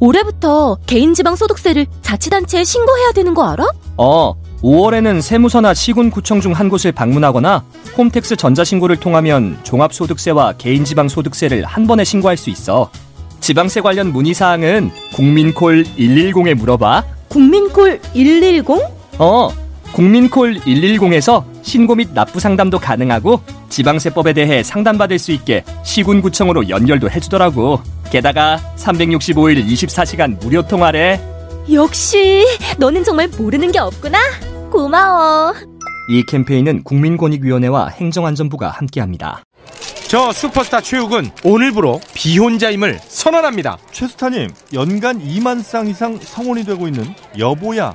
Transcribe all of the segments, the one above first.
올해부터 개인지방 소득세를 자치단체에 신고해야 되는 거 알아? 어, 5월에는 세무서나 시군구청 중 한 곳을 방문하거나 홈택스 전자신고를 통하면 종합소득세와 개인지방소득세를 한 번에 신고할 수 있어. 지방세 관련 문의사항은 국민콜 110에 물어봐. 국민콜 110? 어, 국민콜 110에서 신고 및 납부 상담도 가능하고 지방세법에 대해 상담받을 수 있게 시군구청으로 연결도 해주더라고. 게다가 365일 24시간 무료 통화래. 역시 너는 정말 모르는 게 없구나. 고마워. 이 캠페인은 국민권익위원회와 행정안전부가 함께합니다. 저 슈퍼스타 최욱은 오늘부로 비혼자임을 선언합니다. 최스타님, 연간 2만 쌍 이상 성원이 되고 있는 여보야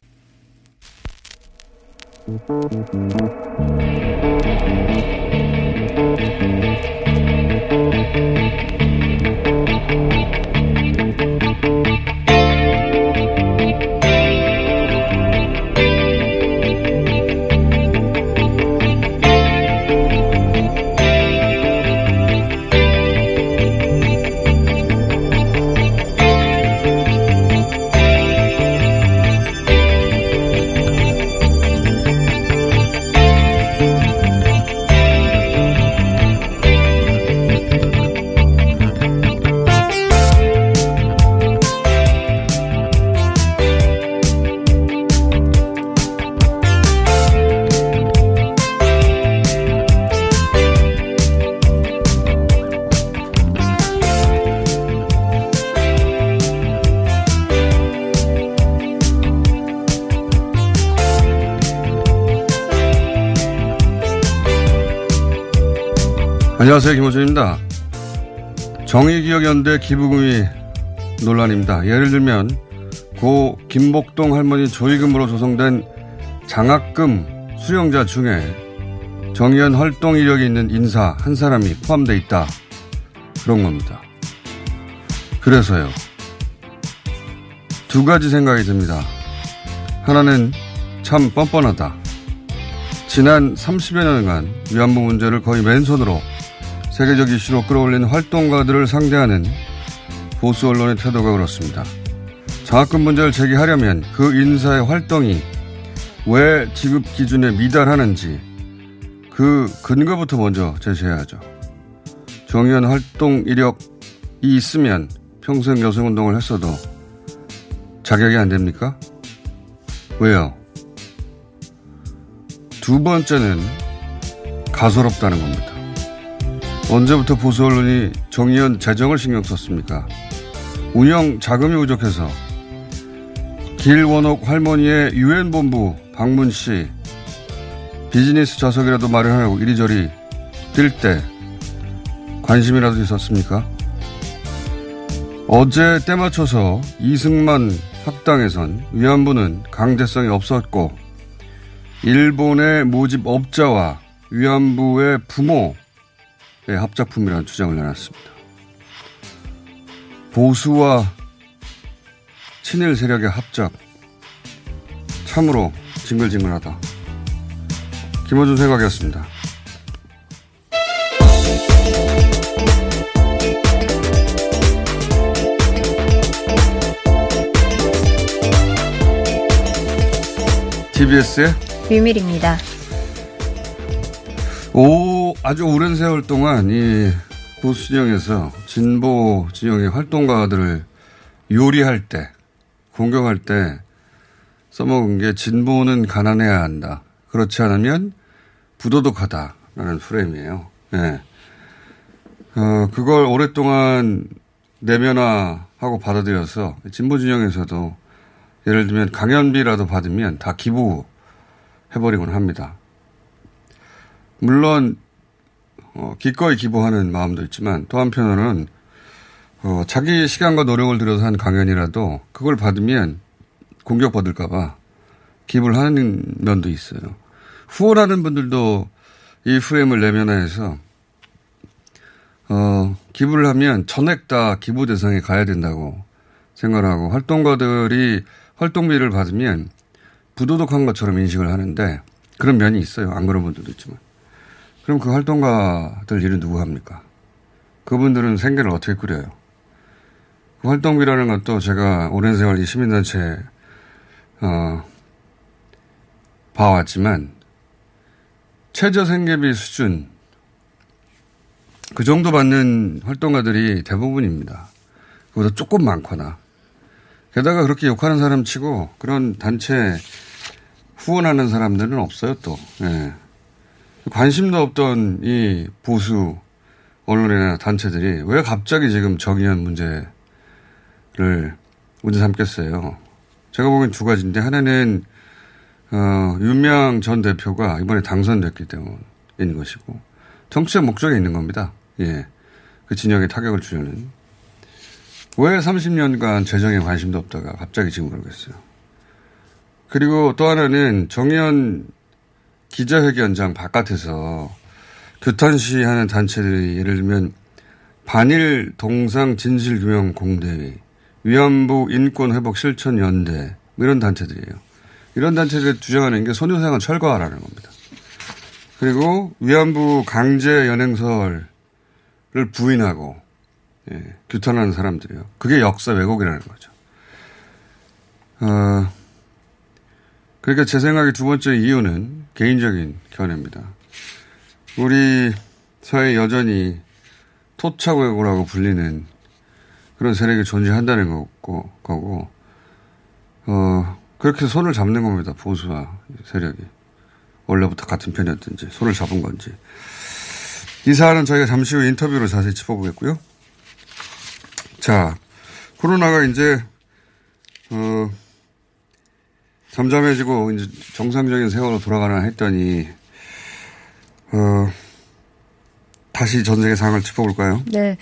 Thank you. 안녕하세요. 김호준입니다. 정의기억연대 기부금이 논란입니다. 예를 들면 고 김복동 할머니 조의금으로 조성된 장학금 수령자 중에 정의연 활동 이력이 있는 인사 한 사람이 포함되어 있다. 그런 겁니다. 그래서요. 두 가지 생각이 듭니다. 하나는 참 뻔뻔하다. 지난 30여 년간 위안부 문제를 거의 맨손으로 세계적 이슈로 끌어올린 활동가들을 상대하는 보수 언론의 태도가 그렇습니다. 장학금 문제를 제기하려면 그 인사의 활동이 왜 지급 기준에 미달하는지 그 근거부터 먼저 제시해야죠. 정의연 활동 이력이 있으면 평생 여성운동을 했어도 자격이 안 됩니까? 왜요? 두 번째는 가소롭다는 겁니다. 언제부터 보수 언론이 정의연 재정을 신경 썼습니까? 운영 자금이 부족해서 길원옥 할머니의 유엔 본부 방문 시 비즈니스 좌석이라도 마련하려고 이리저리 뛸 때 관심이라도 있었습니까? 어제 때 맞춰서 이승만 학당에선 위안부는 강제성이 없었고 일본의 모집 업자와 위안부의 부모의 합작품이라는 주장을 내놨습니다. 보수와 친일 세력의 합작 참으로 징글징글하다. 김호준 생각이었습니다. TBS의 비밀입니다. 오, 아주 오랜 세월 동안 이 보수 진영에서 진보 진영의 활동가들을 요리할 때, 공격할 때 써먹은 게 진보는 가난해야 한다. 그렇지 않으면 부도덕하다라는 프레임이에요. 예. 어, 그걸 오랫동안 내면화하고 받아들여서 진보 진영에서도 예를 들면 강연비라도 받으면 다 기부해버리곤 합니다. 물론 어, 기꺼이 기부하는 마음도 있지만 또 한편으로는 어, 자기 시간과 노력을 들여서 한 강연이라도 그걸 받으면 공격받을까봐 기부를 하는 면도 있어요. 후원하는 분들도 이 프레임을 내면화해서 어, 기부를 하면 전액 다 기부 대상에 가야 된다고 생각하고 활동가들이 활동비를 받으면 부도덕한 것처럼 인식을 하는데 그런 면이 있어요. 안 그런 분들도 있지만. 그럼 그 활동가들 일은 누구 합니까? 그분들은 생계를 어떻게 꾸려요? 그 활동비라는 것도 제가 오랜 세월 이 시민단체, 어, 봐왔지만, 최저 생계비 수준, 그 정도 받는 활동가들이 대부분입니다. 그보다 조금 많거나. 게다가 그렇게 욕하는 사람 치고 그런 단체 후원하는 사람들은 없어요, 또. 예. 관심도 없던 이 보수 언론이나 단체들이 왜 갑자기 지금 정의연 문제를 문제 삼겠어요. 제가 보기엔 두 가지인데 하나는 어, 윤명 전 대표가 이번에 당선됐기 때문인 것이고 정치적 목적이 있는 겁니다. 예. 그 진영에 타격을 주려는. 왜 30년간 재정에 관심도 없다가 갑자기 지금 그러겠어요. 그리고 또 하나는 정의연 기자회견장 바깥에서 규탄시 하는 단체들이 예를 들면 반일 동상 진실규명 공대회, 위안부 인권회복 실천 연대 뭐 이런 단체들이에요. 이런 단체들이 주장하는 게 소녀상을 철거하라는 겁니다. 그리고 위안부 강제 연행설을 부인하고 예, 규탄하는 사람들이요. 그게 역사 왜곡이라는 거죠. 어, 그러니까 제 생각에 두 번째 이유는 개인적인 견해입니다. 우리 사회 여전히 토착외고라고 불리는 그런 세력이 존재한다는 거고, 거고, 어, 그렇게 손을 잡는 겁니다. 보수와 세력이. 원래부터 같은 편이었든지, 손을 잡은 건지. 이 사안은 저희가 잠시 후 인터뷰로 자세히 짚어보겠고요. 자, 코로나가 이제, 어, 잠잠해지고 이제 정상적인 세월로 돌아가나 했더니 어, 다시 전 세계 상황을 짚어볼까요? 네.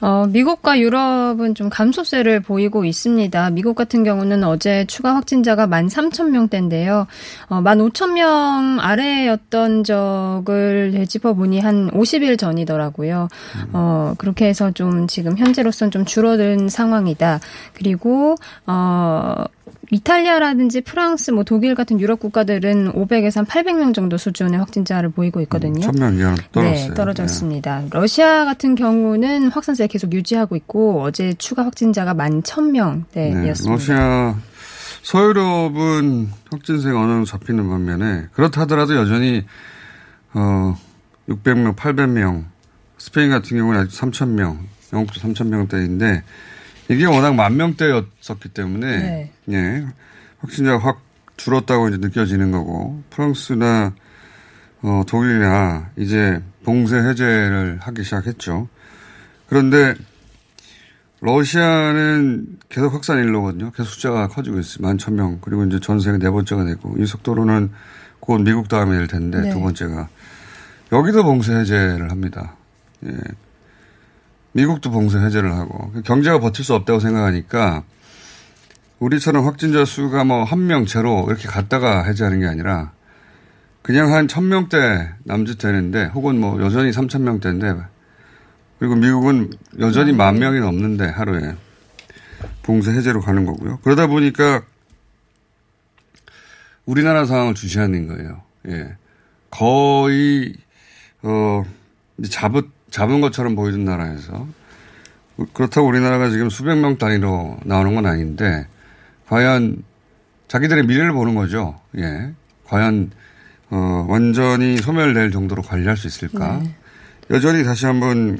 어, 미국과 유럽은 좀 감소세를 보이고 있습니다. 미국 같은 경우는 어제 추가 확진자가 13,000명대인데요. 어, 15,000명 아래였던 적을 되짚어보니 한 50일 전이더라고요. 어, 그렇게 해서 좀 지금 현재로선 좀 줄어든 상황이다. 그리고, 어, 이탈리아라든지 프랑스, 뭐 독일 같은 유럽 국가들은 500에서 한 800명 정도 수준의 확진자를 보이고 있거든요. 음, 1000명 이하 떨어졌어요. 네, 떨어졌습니다. 네. 러시아 같은 경우는 확산세 계속 유지하고 있고 어제 추가 확진자가 11,000명대였습니다. 네, 러시아 서유럽은 확진세가 어느 정도 잡히는 반면에 그렇다 하더라도 여전히 어 600명, 800명 스페인 같은 경우는 아직 3,000명, 영국도 3,000명대인데 이게 워낙 만 명대였었기 때문에 네. 예, 확진자가 확 줄었다고 이제 느껴지는 거고 프랑스나 어, 독일이나 이제 봉쇄 해제를 하기 시작했죠. 그런데 러시아는 계속 확산 일로거든요. 계속 숫자가 커지고 있어요. 만 천 명. 그리고 이제 전 세계 네 번째가 되고 이 속도로는 곧 미국 다음에 될 텐데 네. 두 번째가 여기도 봉쇄 해제를 합니다. 예. 미국도 봉쇄 해제를 하고 경제가 버틸 수 없다고 생각하니까 우리처럼 확진자 수가 뭐 한 명 제로 이렇게 갔다가 해제하는 게 아니라 그냥 한 천명대 남짓 되는데 혹은 뭐 여전히 삼천 명대인데 그리고 미국은 여전히 만 명이 넘는데 하루에 봉쇄 해제로 가는 거고요. 그러다 보니까 우리나라 상황을 주시하는 거예요. 예. 거의 어 잡은 잡은 것처럼 보이던 나라에서 그렇다고 우리나라가 지금 수백 명 단위로 나오는 건 아닌데 과연 자기들의 미래를 보는 거죠. 예. 과연 어, 완전히 소멸될 정도로 관리할 수 있을까? 네. 여전히 다시 한번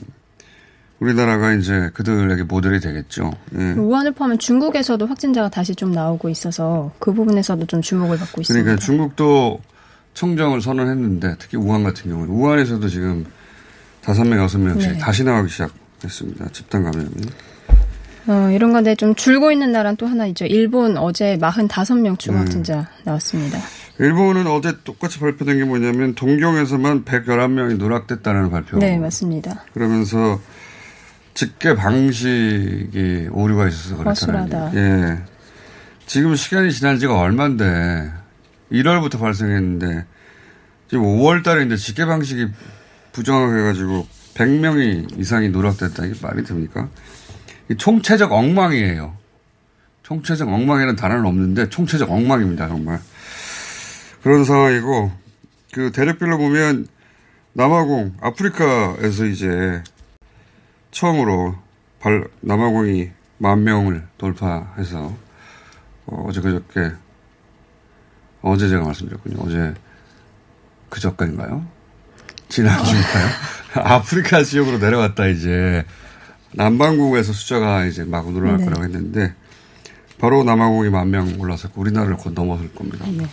우리나라가 이제 그들에게 모델이 되겠죠. 예. 우한을 포함한 중국에서도 확진자가 다시 좀 나오고 있어서 그 부분에서도 좀 주목을 받고 있습니다. 그러니까 중국도 청정을 선언했는데 특히 우한 같은 경우는 우한에서도 지금 다섯 명 여섯 명씩 네. 다시 나오기 시작했습니다. 집단 감염이. 어, 이런 건데 좀 줄고 있는 나라는 또 하나 있죠. 일본 어제 45명 추가 음. 확진자 나왔습니다. 일본은 어제 똑같이 발표된 게 뭐냐면 동경에서만 111명이 누락됐다는 발표. 네, 맞습니다. 그러면서 집계 방식이 오류가 있어서 그렇다는 허술하다. 얘기. 예. 지금 시간이 지난 지가 얼만데 1월부터 발생했는데 지금 5월 달인데 집계 방식이 부정하게 해가지고 100명이 이상이 누락됐다. 이게 말이 됩니까? 이 총체적 엉망이에요. 총체적 엉망이라는 단어는 없는데 총체적 엉망입니다. 정말. 그런 상황이고 그 대륙별로 보면 남아공 아프리카에서 이제 처음으로 발, 남아공이 만 명을 돌파해서 어, 어제 그저께 어제 제가 말씀드렸군요. 어제 그저께인가요? 지난주인가요? 아프리카 지역으로 내려갔다 이제 남반구에서 숫자가 이제 마구 늘어날 네. 거라고 했는데 바로 남아공이 만 명 올라섰고 우리나라를 곧 넘어설 겁니다. 네.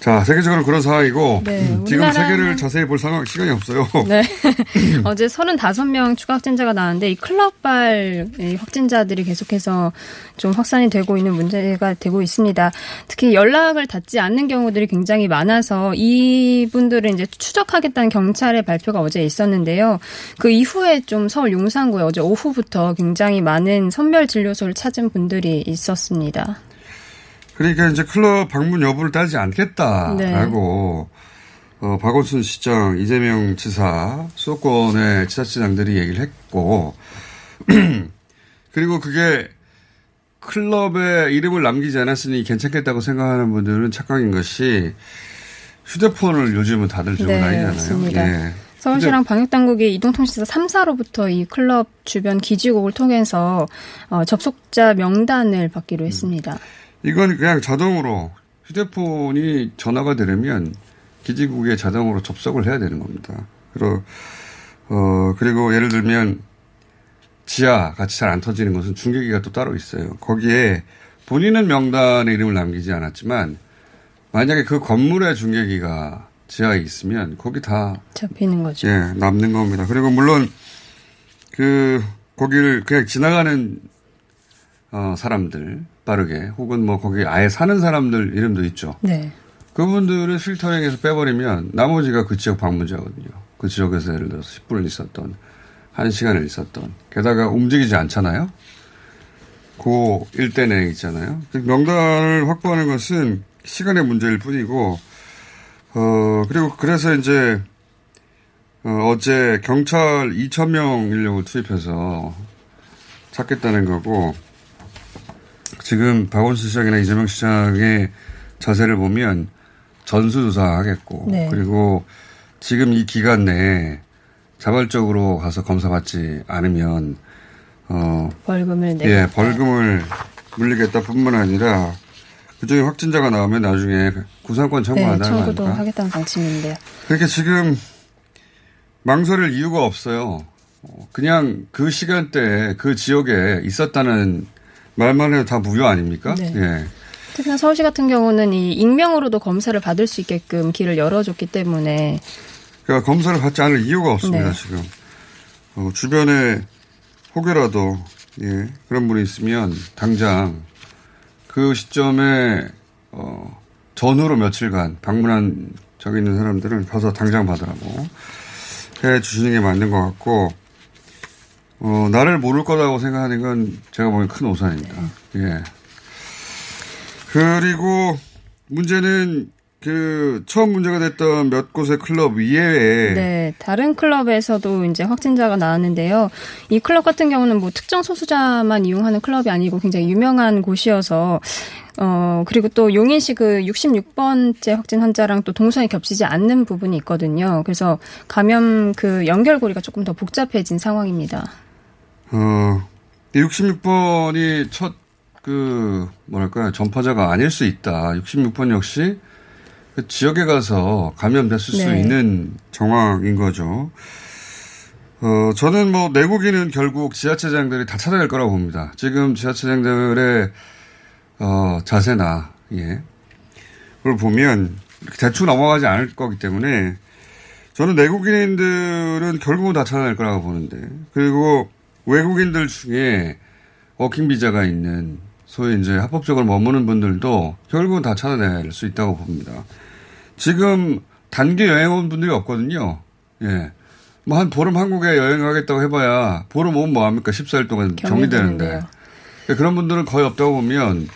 자, 세계적으로 그런 상황이고 네, 음, 지금 세계를 자세히 볼 상황 시간이 없어요. 네. 어제 35명 추가 확진자가 나왔는데 이 클럽발 이 확진자들이 계속해서 좀 확산이 되고 있는 문제가 되고 있습니다. 특히 연락을 닿지 않는 경우들이 굉장히 많아서 이분들을 이제 추적하겠다는 경찰의 발표가 어제 있었는데요. 그 이후에 좀 서울 용산구에 어제 오후부터 굉장히 많은 선별 진료소를 찾은 분들이 있었습니다. 그러니까 이제 클럽 방문 여부를 따지지 않겠다라고 어, 박원순 시장, 이재명 지사, 수도권의 지자체장들이 얘기를 했고 그리고 그게 클럽에 이름을 남기지 않았으니 괜찮겠다고 생각하는 분들은 착각인 것이 휴대폰을 요즘은 다들 들고 네, 다니잖아요. 맞습니다. 예. 서울시랑 방역당국이 이동통신사 3사로부터 이 클럽 주변 기지국을 통해서 어, 접속자 명단을 받기로 음. 했습니다. 이건 그냥 자동으로 휴대폰이 전화가 되려면 기지국에 자동으로 접속을 해야 되는 겁니다. 그리고 어 그리고 예를 들면 지하 같이 잘 안 터지는 것은 중계기가 또 따로 있어요. 거기에 본인은 명단에 이름을 남기지 않았지만 만약에 그 건물에 중계기가 지하에 있으면 거기 다 잡히는 거죠. 예, 남는 겁니다. 그리고 물론 그 거기를 그냥 지나가는 어, 사람들 빠르게 혹은 뭐 거기 아예 사는 사람들 이름도 있죠. 네. 그분들을 필터링해서 빼버리면 나머지가 그 지역 방문자거든요. 그 지역에서 예를 들어서 10분을 있었던 한 시간을 있었던 게다가 움직이지 않잖아요. 그 일대 내에 있잖아요. 그 명단을 확보하는 것은 시간의 문제일 뿐이고 어 그리고 그래서 이제 어, 어제 경찰 2천 명 인력을 투입해서 찾겠다는 거고 지금 박원순 시장이나 이재명 시장의 자세를 보면 전수조사하겠고 네. 그리고 지금 이 기간 내에 자발적으로 가서 검사 받지 않으면 어 벌금을 내고. 예, 벌금을 물리겠다 뿐만 아니라 그중에 확진자가 나오면 나중에 구상권 네, 청구한다는 거 청구도 아닙니까? 하겠다는 방침인데요. 그러니까 지금 망설일 이유가 없어요. 어, 그냥 그 시간대에 그 지역에 있었다는 말만 해도 다 무효 아닙니까? 네. 예. 특히나 서울시 같은 경우는 이 익명으로도 검사를 받을 수 있게끔 길을 열어줬기 때문에 그러니까 검사를 받지 않을 이유가 없습니다, 네. 지금. 어, 주변에 혹여라도, 예, 그런 분이 있으면 당장 그 시점에, 어, 전후로 며칠간 방문한 적이 있는 사람들은 가서 당장 받으라고 해 주시는 게 맞는 것 같고, 어, 나를 모를 거라고 생각하는 건 제가 보기엔 큰 오산입니다. 예. 그리고 문제는 그 처음 문제가 됐던 몇 곳의 클럽 이외에 네, 다른 클럽에서도 이제 확진자가 나왔는데요. 이 클럽 같은 경우는 뭐 특정 소수자만 이용하는 클럽이 아니고 굉장히 유명한 곳이어서 어 그리고 또 용인 시 그 66번째 확진 환자랑 또 동선이 겹치지 않는 부분이 있거든요. 그래서 감염 그 연결고리가 조금 더 복잡해진 상황입니다. 어 66번이 첫 그 뭐랄까요 전파자가 아닐 수 있다. 66번 역시 그 지역에 가서 감염됐을 수 네. 있는 정황인 거죠. 어, 저는 뭐 내국인은 결국 지하철장들이 다 찾아낼 거라고 봅니다. 지금 지하철장들의 어, 자세나 예. 그걸 보면 대충 넘어가지 않을 거기 때문에 저는 내국인들은 결국은 다 찾아낼 거라고 보는데 그리고 외국인들 중에 워킹 비자가 있는 소위 이제 합법적으로 머무는 분들도 결국은 다 찾아낼 수 있다고 봅니다. 지금 단기 여행 온 분들이 없거든요. 예. 뭐 한 보름 한국에 여행 가겠다고 해봐야 보름 오면 뭐합니까? 14일 동안 정리되는데. 그런 분들은 거의 없다고 보면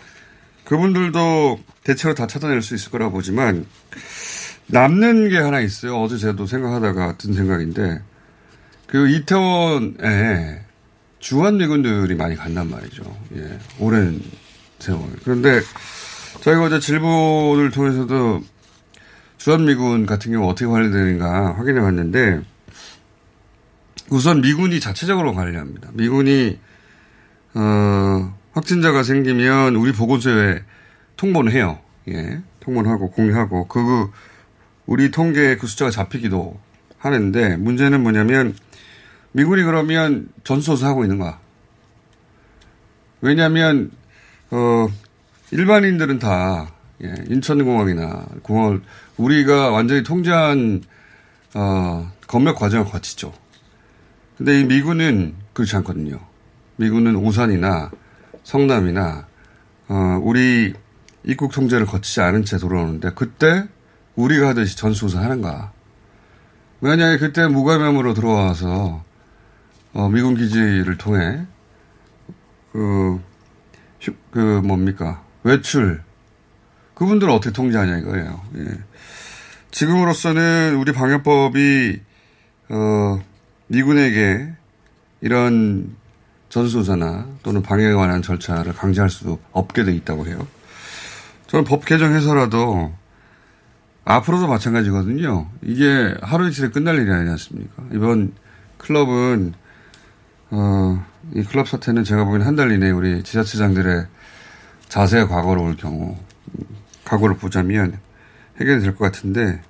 그분들도 대체로 다 찾아낼 수 있을 거라고 보지만 남는 게 하나 있어요. 어제 제가 생각하다가 든 생각인데 그 이태원에 주한 미군들이 많이 간단 말이죠. 예. 오랜 세월. 그런데 저희가 어제 질문을 통해서도 주한 미군 같은 경우 어떻게 관리되는가 확인해 봤는데 우선 미군이 자체적으로 관리합니다. 미군이 어, 확진자가 생기면 우리 보건소에 통보를 해요. 예. 통보를 하고 공유하고 그 우리 통계에 그 숫자가 잡히기도 하는데 문제는 뭐냐면 미군이 그러면 전수조사 하고 있는 거야. 왜냐하면 어 일반인들은 다 예, 인천공항이나 공항을 우리가 완전히 통제한 어 검역 과정을 거치죠. 근데 이 미군은 그렇지 않거든요. 미군은 오산이나 성남이나 어 우리 입국 통제를 거치지 않은 채 돌아오는데 그때 우리가 하듯이 전수조사 하는가. 왜냐하면 그때 무감염으로 들어와서 어, 미군 기지를 통해 그, 그 뭡니까 외출 그분들을 어떻게 통제하냐 이거예요. 예. 지금으로서는 우리 방역법이 어, 미군에게 이런 전수조사나 또는 방역에 관한 절차를 강제할 수 없게 돼 있다고 해요. 저는 법 개정해서라도 앞으로도 마찬가지거든요. 이게 하루 이틀에 끝날 일이 아니지 않습니까? 이번 클럽은 어, 이 클럽 사태는 제가 보기엔 한 달 이내에 우리 지자체장들의 자세히 과거로 올 경우, 과거를 보자면 해결이 될 것 같은데,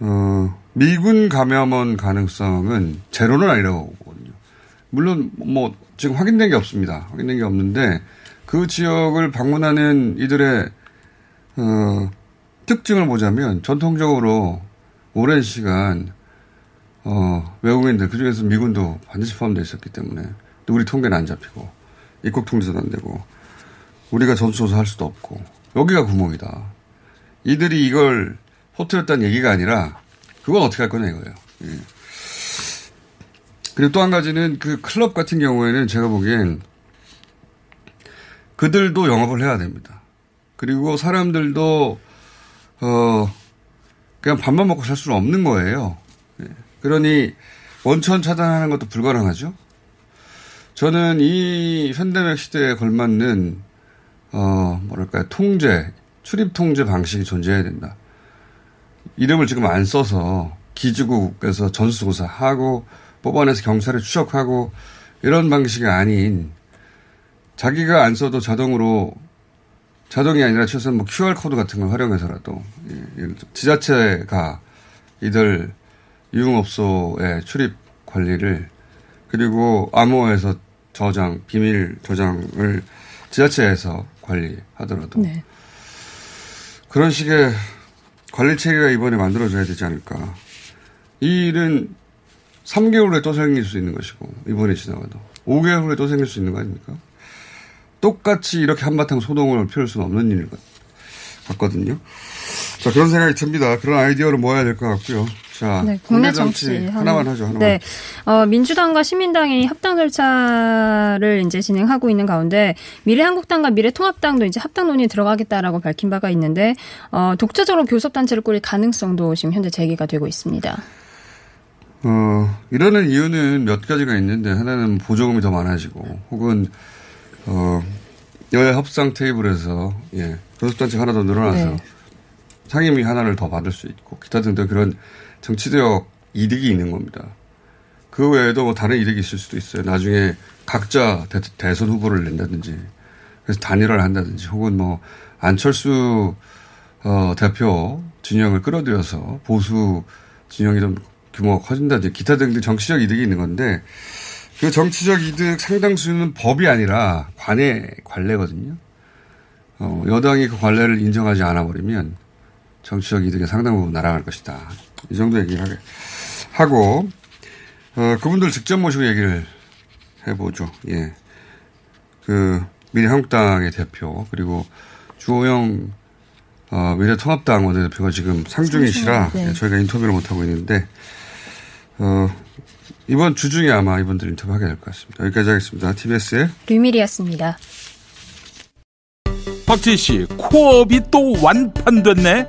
어, 미군 감염원 가능성은 제로는 아니라고 보거든요. 물론, 뭐, 지금 확인된 게 없습니다. 확인된 게 없는데, 그 지역을 방문하는 이들의, 어, 특징을 보자면, 전통적으로 오랜 시간 어, 외국인들, 그 중에서 미군도 반드시 포함되어 있었기 때문에, 또 우리 통계는 안 잡히고, 입국 통제도 안 되고, 우리가 전수조사 할 수도 없고, 여기가 구멍이다. 이들이 이걸 호텔였다는 얘기가 아니라, 그건 어떻게 할 거냐 이거예요. 예. 그리고 또 한 가지는 그 클럽 같은 경우에는 제가 보기엔 그들도 영업을 해야 됩니다. 그리고 사람들도, 어, 그냥 밥만 먹고 살 수는 없는 거예요. 그러니 원천 차단하는 것도 불가능하죠. 저는 이 현대적 시대에 걸맞는 어 뭐랄까요 통제 출입 통제 방식이 존재해야 된다. 이름을 지금 안 써서 기지국에서 전수조사하고 법원에서 경찰에 추적하고 이런 방식이 아닌 자기가 안 써도 자동으로 자동이 아니라 최소한 뭐 QR 코드 같은 걸 활용해서라도 예, 지자체가 이들 유흥업소의 출입 관리를 그리고 암호에서 저장, 비밀 저장을 지자체에서 관리하더라도 네. 그런 식의 관리 체계가 이번에 만들어져야 되지 않을까. 이 일은 3개월 후에 또 생길 수 있는 것이고 이번에 지나가도 5개월 후에 또 생길 수 있는 거 아닙니까? 똑같이 이렇게 한바탕 소동을 피울 수는 없는 일 같거든요. 자 그런 생각이 듭니다. 그런 아이디어를 모아야 될 것 같고요. 자, 네, 국내 정치, 정치 하나만 하죠. 하나만. 네, 어, 민주당과 시민당이 합당 절차를 이제 진행하고 있는 가운데 미래한국당과 미래통합당도 이제 합당 논의에 들어가겠다라고 밝힌 바가 있는데 어, 독자적으로 교섭단체를 꾸릴 가능성도 지금 현재 제기가 되고 있습니다. 어, 이러는 이유는 몇 가지가 있는데 하나는 보조금이 더 많아지고 혹은 어, 여야 협상 테이블에서 예, 교섭단체 하나 더 늘어나서 네. 상임위 하나를 더 받을 수 있고 기타 등등 그런 정치적 이득이 있는 겁니다. 그 외에도 뭐 다른 이득이 있을 수도 있어요. 나중에 각자 대, 선 후보를 낸다든지 그래서 단일화를 한다든지 혹은 뭐 안철수 어, 대표 진영을 끌어들여서 보수 진영이 좀 규모가 커진다든지 기타 등등 정치적 이득이 있는 건데 그 정치적 이득 상당수는 법이 아니라 관의 관례거든요. 어, 여당이 그 관례를 인정하지 않아 버리면 정치적 이득의 상당 부분 날아갈 것이다. 이 정도 얘기를 하게 하고 어, 그분들 직접 모시고 얘기를 해보죠. 예. 그 미래한국당의 대표 그리고 주호영 어, 미래통합당 원내대표가 지금 상중이시라 네. 저희가 인터뷰를 못 하고 있는데 어, 이번 주 중에 아마 이분들 인터뷰하게 될 것 같습니다. 여기까지 하겠습니다. TBS의 류밀이었습니다. 박지희 씨, 코업이 또 완판됐네?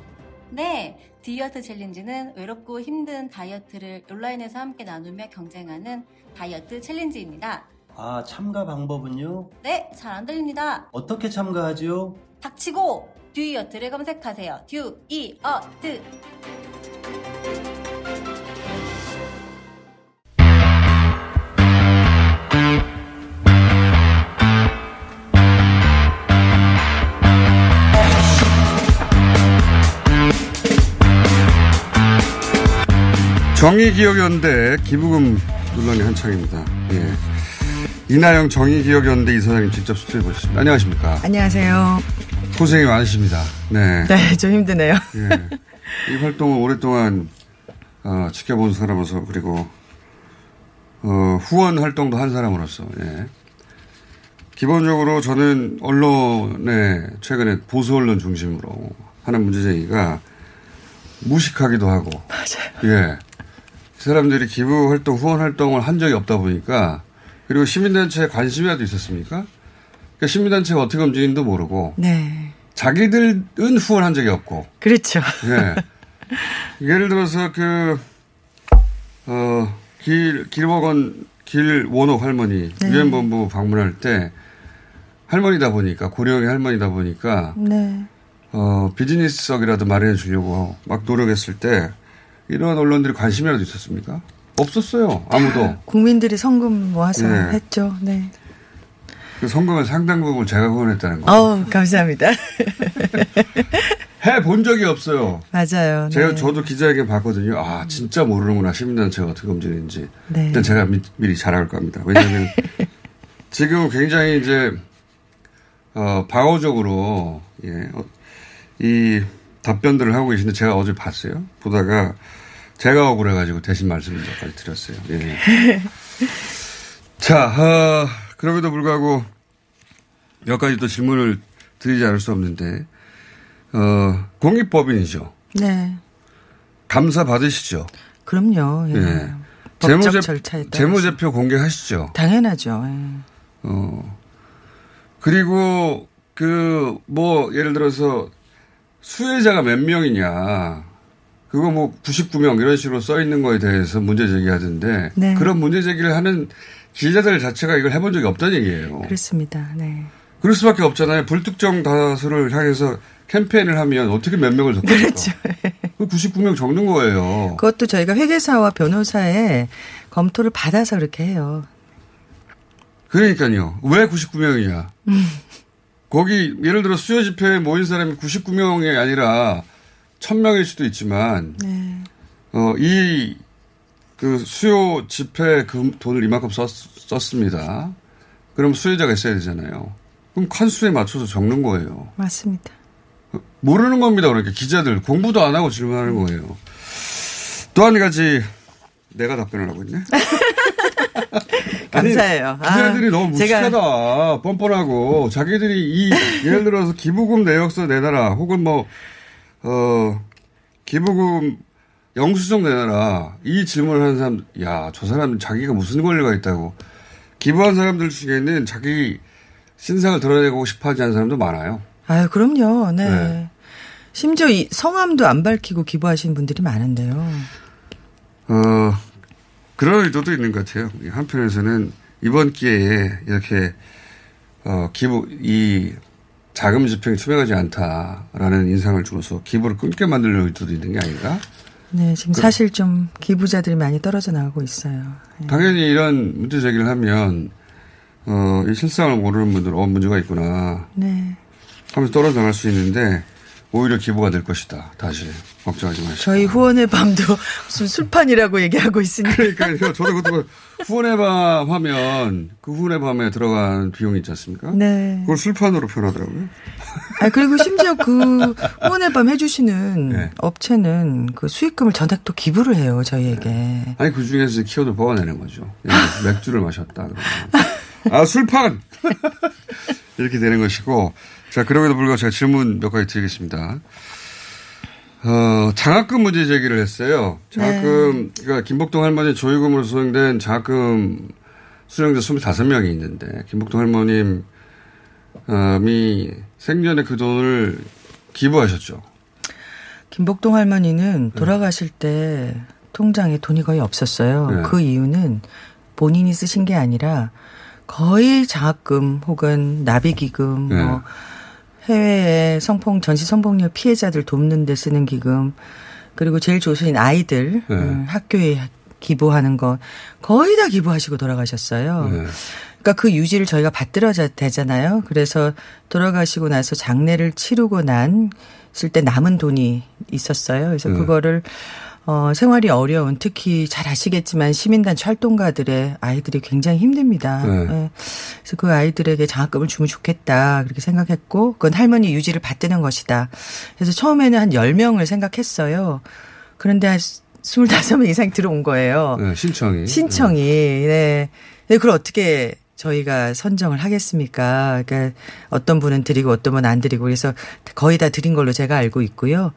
네, 디어트 챌린지는 외롭고 힘든 다이어트를 온라인에서 함께 나누며 경쟁하는 다이어트 챌린지입니다. 아, 참가 방법은요? 네, 잘 안 들립니다. 어떻게 참가하지요? 닥치고 듀이어트를 검색하세요. 듀이어트. 정의기억연대 기부금 논란이 한창입니다. 예. 이나영 정의기억연대 이사장님 직접 수트해 보셨습니다. 안녕하십니까. 안녕하세요. 고생이 많으십니다. 네. 네, 좀 힘드네요. 예. 이 활동을 오랫동안 어, 지켜본 사람으로서 그리고 어, 후원 활동도 한 사람으로서 예. 기본적으로 저는 언론에 최근에 보수 언론 중심으로 하는 문제 제기가 무식하기도 하고 맞아요. 예. 그 사람들이 기부 활동, 후원 활동을 한 적이 없다 보니까 그리고 시민단체에 관심이라도 있었습니까? 그러니까 시민단체가 어떻게 움직이는지도 모르고 네. 자기들은 후원한 적이 없고 그렇죠. 예. 예를 들어서 그, 어, 길, 길워건, 길원옥 할머니, 네. 유엔본부 방문할 때 할머니다 보니까, 고령의 할머니다 보니까, 네. 어, 비즈니스석이라도 마련해 주려고 막 노력했을 때 이런 언론들이 관심이라도 있었습니까? 없었어요. 아무도. 국민들이 성금 모아서 네. 했죠. 네. 그 성금의 상당 부분을 제가 후원했다는 거. 어우, 감사합니다. 해 본 적이 없어요. 맞아요. 제가 네. 저도 기자회견 봤거든요. 아 진짜 모르는구나 시민단체가 어떻게 움직이는지. 네. 일단 제가 미, 리 잘할 겁니다. 왜냐하면 지금 굉장히 이제 어, 방어적으로 예, 어, 이 답변들을 하고 계신데 제가 어제 봤어요. 보다가 제가 억울해가지고 대신 말씀까지 드렸어요. 예. 자, 어, 그럼에도 불구하고 몇 가지 또 질문을 드리지 않을 수 없는데 어, 공익법인이죠. 네. 감사 받으시죠. 그럼요. 예. 예. 법적 재무제, 절차에 따라서. 재무제표 공개하시죠. 당연하죠. 예. 어. 그리고 그 뭐 예를 들어서 수혜자가 몇 명이냐. 그거 뭐 99명 이런 식으로 써 있는 거에 대해서 문제 제기하던데 네. 그런 문제 제기를 하는 기자들 자체가 이걸 해본 적이 없다는 얘기예요. 그렇습니다. 네. 그럴 수밖에 없잖아요. 불특정 다수를 향해서 캠페인을 하면 어떻게 몇 명을 적습니까? 그렇죠. 그 99명 적는 거예요. 그것도 저희가 회계사와 변호사의 검토를 받아서 그렇게 해요. 그러니까요. 왜 99명이냐? 음. 거기 예를 들어 수요 집회에 모인 사람이 99명이 아니라 1000명일 수도 있지만 네. 어, 이, 그 수요 집회 그 돈을 이만큼 썼, 썼습니다. 그럼 수혜자가 있어야 되잖아요. 그럼 칸수에 맞춰서 적는 거예요. 맞습니다. 모르는 겁니다. 그러니까 기자들 공부도 안 하고 질문하는 거예요. 또 한 가지 내가 답변을 하고 있네. 감사해요. 아니, 기자들이 아, 너무 제가- 무식하다. 뻔뻔하고 자기들이 이 예를 들어서 기부금 내역서 내놔라. 혹은 뭐 어, 기부금 영수증 내놔라. 이 질문을 하는 사람, 야, 저 사람 자기가 무슨 권리가 있다고. 기부한 사람들 중에는 자기 신상을 드러내고 싶어 하지 않는 사람도 많아요. 아유, 그럼요. 네. 네. 심지어 이 성함도 안 밝히고 기부하시는 분들이 많은데요. 어, 그런 의도도 있는 것 같아요. 한편에서는 이번 기회에 이렇게, 어, 기부, 이 자금 집행이 투명하지 않다라는 인상을 주어서 기부를 끊게 만들려는 의도도 있는 게 아닌가? 네, 지금 그- 사실 좀 기부자들이 많이 떨어져 나가고 있어요. 당연히 이런 문제 제기를 하면, 어, 이 실상을 모르는 분들은 어, 문제가 있구나 네. 하면서 떨어져 나갈 수 있는데, 오히려 기부가 될 것이다. 다시. 걱정하지 마시고. 저희 후원의 밤도 무슨 술판이라고 얘기하고 있으니까. 그러니까요. 저도 그것도 후원의 밤 하면 그 후원의 밤에 들어간 비용이 있지 않습니까? 네. 그걸 술판으로 표현하더라고요. 아, 그리고 심지어 그 후원의 밤 해주시는 네. 업체는 그 수익금을 전액 또 기부를 해요, 저희에게. 아니 그 중에서 키워드 뽑아내는 거죠. 들어서 맥주를 마셨다. 그러면. 아 술판 이렇게 되는 것이고 자 그럼에도 불구하고 제가 질문 몇 가지 드리겠습니다. 어, 장학금 문제 제기를 했어요. 장학금, 그러니까 김복동 할머니 조의금으로 수령된 장학금 수령자 25명이 있는데, 김복동 할머님이 생전에 그 돈을 기부하셨죠. 김복동 할머니는 돌아가실 때 통장에 돈이 거의 없었어요. 네. 그 이유는 본인이 쓰신 게 아니라 거의 장학금 혹은 나비기금, 네. 뭐 해외에 성폭 전시 성폭력 피해자들 돕는 데 쓰는 기금 그리고 제일 조수인 아이들 네. 음, 학교에 기부하는 거 거의 다 기부하시고 돌아가셨어요. 네. 그러니까 그 유지를 저희가 받들어야 되잖아요. 그래서 돌아가시고 나서 장례를 치르고 난 쓸 때 남은 돈이 있었어요. 그래서 네. 그거를 어, 생활이 어려운 특히 잘 아시겠지만 시민단체 활동가들의 아이들이 굉장히 힘듭니다. 네. 예. 그래서 그 아이들에게 장학금을 주면 좋겠다 그렇게 생각했고 그건 할머니 유지를 받드는 것이다. 그래서 처음에는 한 10명을 생각했어요. 그런데 한 25명 이상 들어온 거예요. 네, 신청이. 신청이. 네. 네, 그걸 어떻게 저희가 선정을 하겠습니까? 그러니까 어떤 분은 드리고 어떤 분은 안 드리고 그래서 거의 다 드린 걸로 제가 알고 있고요.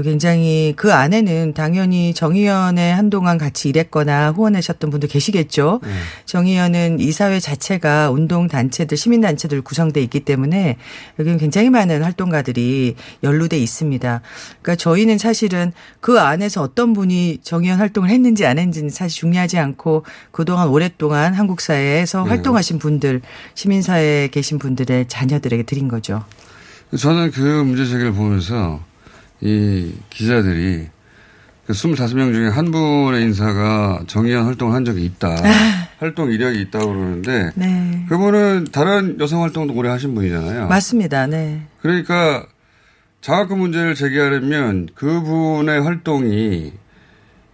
굉장히 그 안에는 당연히 정의연에 한동안 같이 일했거나 후원하셨던 분도 계시겠죠. 네. 정의연은 이사회 자체가 운동 단체들, 시민 단체들 구성돼 있기 때문에 여기는 굉장히 많은 활동가들이 연루돼 있습니다. 그러니까 저희는 사실은 그 안에서 어떤 분이 정의연 활동을 했는지 안 했는지는 사실 중요하지 않고 그동안 오랫동안 한국 사회에서 네. 활동하신 분들, 시민 사회에 계신 분들의 자녀들에게 드린 거죠. 저는 그 문제 제기를 보면서 이 기자들이 그 25명 중에 한 분의 인사가 정의연 활동을 한 적이 있다. 활동 이력이 있다고 그러는데 네. 그분은 다른 여성 활동도 오래 하신 분이잖아요. 맞습니다. 네. 그러니까 장학금 문제를 제기하려면 그분의 활동이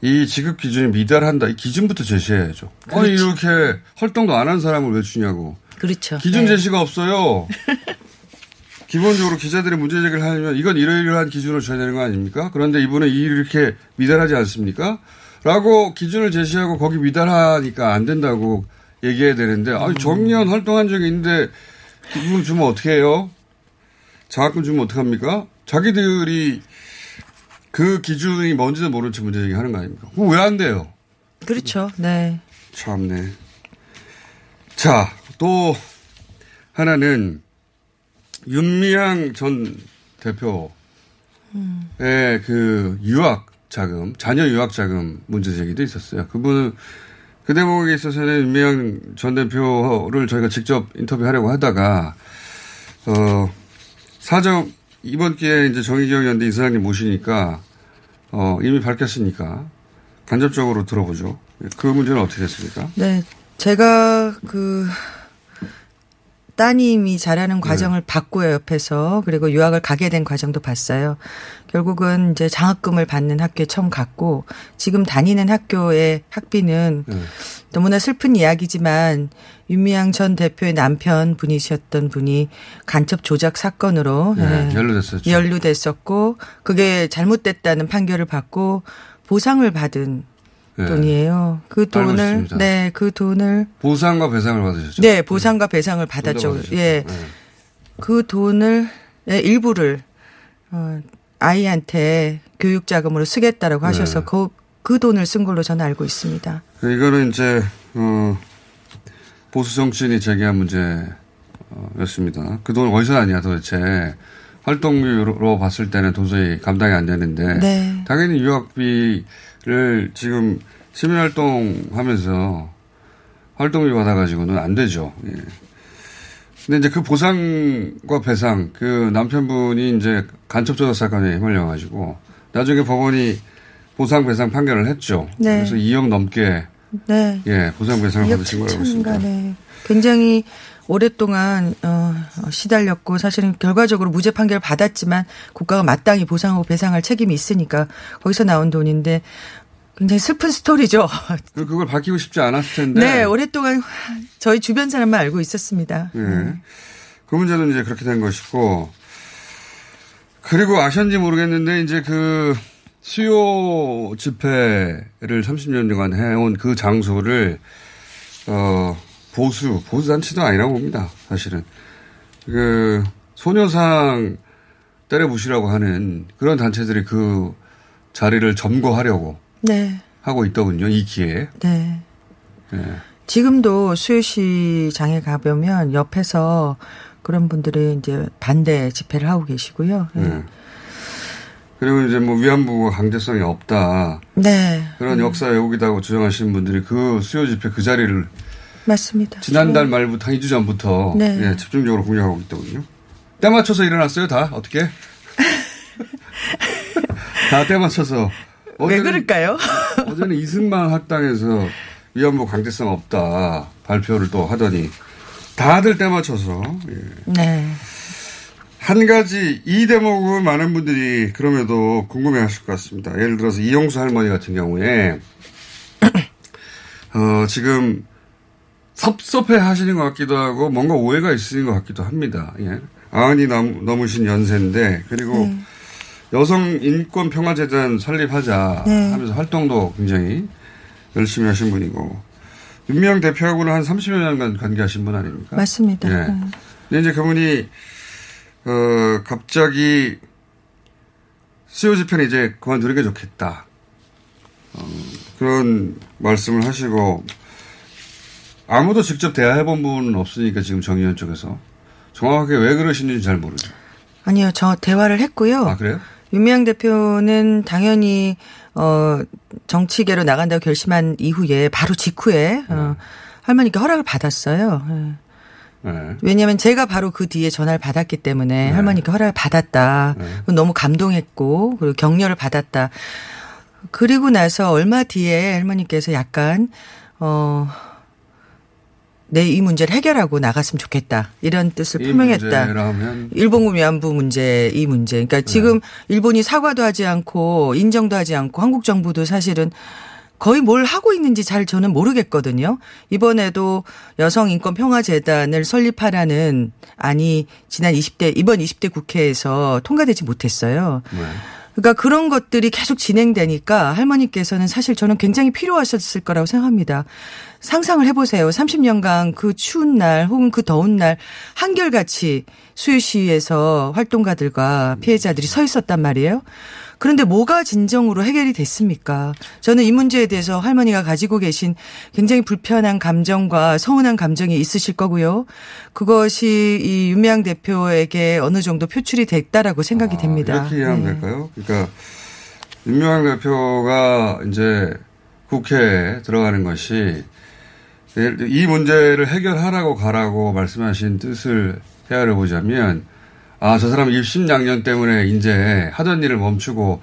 이 지급 기준에 미달한다. 이 기준부터 제시해야죠. 아니 그렇죠. 이렇게 활동도 안 한 사람을 왜 주냐고. 그렇죠. 기준 네. 제시가 없어요. 기본적으로 기자들이 문제 제기를 하면 이건 이러이러한 기준을 줘야 되는 거 아닙니까? 그런데 이분은 이렇게 미달하지 않습니까? 라고 기준을 제시하고 거기 미달하니까 안 된다고 얘기해야 되는데 아니 정년 활동한 적이 있는데 기분 주면 어떻게 해요? 장학금 주면 어떡합니까? 자기들이 그 기준이 뭔지도 모른 채 문제 제기하는 거 아닙니까? 그거 왜안 돼요? 그렇죠. 네. 참네. 자, 또 하나는 윤미향 전 대표 예, 그 유학 자금, 자녀 유학 자금 문제 제기도 있었어요. 그분은 그 대목에 있어서는 윤미향 전 대표를 저희가 직접 인터뷰하려고 하다가 어 사정 이번 기회에 이제 정의기억 연대 이사장님 모시니까 어 이미 밝혔으니까 간접적으로 들어보죠. 그 문제는 어떻게 됐습니까? 네. 제가 그 따님이 자라는 과정을 봤고요, 옆에서. 그리고 유학을 가게 된 과정도 봤어요. 결국은 이제 장학금을 받는 학교에 처음 갔고, 지금 다니는 학교의 학비는 너무나 슬픈 이야기지만, 윤미향 전 대표의 남편 분이셨던 분이 간첩 조작 사건으로 네, 예, 연루됐었죠. 연루됐었고, 그게 잘못됐다는 판결을 받고, 보상을 받은 네. 돈이에요. 그 알고 돈을. 네, 그 돈을 보상과 배상을 받으셨죠. 네, 보상과 배상을 받았죠. 예. 네. 그 돈을 예, 일부를 어, 아이한테 교육 자금으로 쓰겠다라고 하셔서 네. 그, 그 돈을 쓴 걸로 저는 알고 있습니다. 그 이거는 이제 어 보수 정치인이 제기한 문제였습니다. 그 돈 어디서 나냐 도대체 활동비로 봤을 때는 도저히 감당이 안 되는데 네. 당연히 유학비 를 지금 시민활동 하면서 활동비 받아가지고는 안 되죠. 예. 근데 이제 그 보상과 배상 그 남편분이 이제 간첩조작 사건에 휘말려가지고 나중에 법원이 보상 배상 판결을 했죠. 네. 그래서 2억 넘게 네. 예 보상 배상을 받으신 거라고 있습니다. 네. 굉장히 오랫동안 어, 어, 시달렸고 사실은 결과적으로 무죄 판결 받았지만 국가가 마땅히 보상하고 배상할 책임이 있으니까 거기서 나온 돈인데 굉장히 슬픈 스토리죠. 그- 그걸 밝히고 싶지 않았을 텐데. 네, 오랫동안 저희 주변 사람만 알고 있었습니다. 예. 그 문제는 이제 그렇게 된 것이고 그리고 아셨는지 모르겠는데 이제 그 수요 집회를 30년간 해온 그 장소를 어 보수 보수 단체도 아니라고 봅니다. 사실은 그 소녀상 때려부시라고 하는 그런 단체들이 그 자리를 점거하려고 네, 하고 있더군요. 이 기회에. 네. 예. 지금도 수요시장에 가보면 옆에서 그런 분들이 이제 반대 집회를 하고 계시고요. 예. 예. 그리고 이제 뭐 위안부가 강제성이 없다. 네, 그런 역사 왜곡이다고 주장하시는 분들이 그 수요 집회 그 자리를 맞습니다. 지난달 말부터 한 2주 전부터 네. 예, 집중적으로 공략하고 있더군요. 때 맞춰서 일어났어요, 다 어떻게? 다 때 맞춰서. 왜 그럴까요? 어제는 이승만 학당에서 위안부 강제성 없다 발표를 또 하더니 다들 때 맞춰서 예. 네. 한 가지 이 대목은 많은 분들이 그럼에도 궁금해하실 것 같습니다. 예를 들어서 이용수 할머니 같은 경우에 어, 지금 섭섭해 하시는 것 같기도 하고 뭔가 오해가 있으신 것 같기도 합니다. 예. 아흔이 넘, 넘으신 연세인데 그리고 네. 여성 인권 평화 재단 설립하자 네. 하면서 활동도 굉장히 열심히 하신 분이고 윤미향 대표하고는 한 30여 년간 관계하신 분 아닙니까? 맞습니다. 예. 음. 근데 이제 그분이 어 갑자기 수요 집회는 이제 그만두는 게 좋겠다. 어, 그런 말씀을 하시고 아무도 직접 대화해본 분은 없으니까 지금 정 의원 쪽에서 정확하게 왜 그러시는지 잘 모르죠. 아니요, 저 대화를 했고요. 아 그래요? 윤미향 대표는 당연히 어 정치계로 나간다고 결심한 이후에 바로 직후에 어, 할머니께 허락을 받았어요. 예. 네. 왜냐하면 제가 바로 그 뒤에 전화를 받았기 때문에 할머니께 허락을 받았다. 그건 너무 감동했고 그리고 격려를 받았다. 그리고 나서 얼마 뒤에 할머니께서 약간 어. 내 이 문제를 해결하고 나갔으면 좋겠다. 이런 뜻을 이 표명했다. 문제라면 일본군 위안부 문제 이 문제. 그러니까 지금 일본이 사과도 하지 않고 인정도 하지 않고 한국 정부도 사실은 거의 뭘 하고 있는지 잘 저는 모르겠거든요. 이번에도 여성인권평화재단을 설립하라는 안이 지난 20대 이번 20대 국회에서 통과되지 못했어요. 그러니까 그런 것들이 계속 진행되니까 할머니께서는 사실 저는 굉장히 필요하셨을 거라고 생각합니다. 상상을 해보세요. 30년간 그 추운 날 혹은 그 더운 날 한결같이 수요시에서 활동가들과 피해자들이 서 있었단 말이에요. 그런데 뭐가 진정으로 해결이 됐습니까? 저는 이 문제에 대해서 할머니가 가지고 계신 굉장히 불편한 감정과 서운한 감정이 있으실 거고요. 그것이 이 윤미향 대표에게 어느 정도 표출이 됐다라고 생각이 됩니다. 아, 이렇게 이해하면 네. 될까요? 그러니까 윤명한 대표가 이제 국회에 들어가는 것이 이 문제를 해결하라고 가라고 말씀하신 뜻을 헤아려 보자면 아, 저 사람 입심양년 때문에 이제 하던 일을 멈추고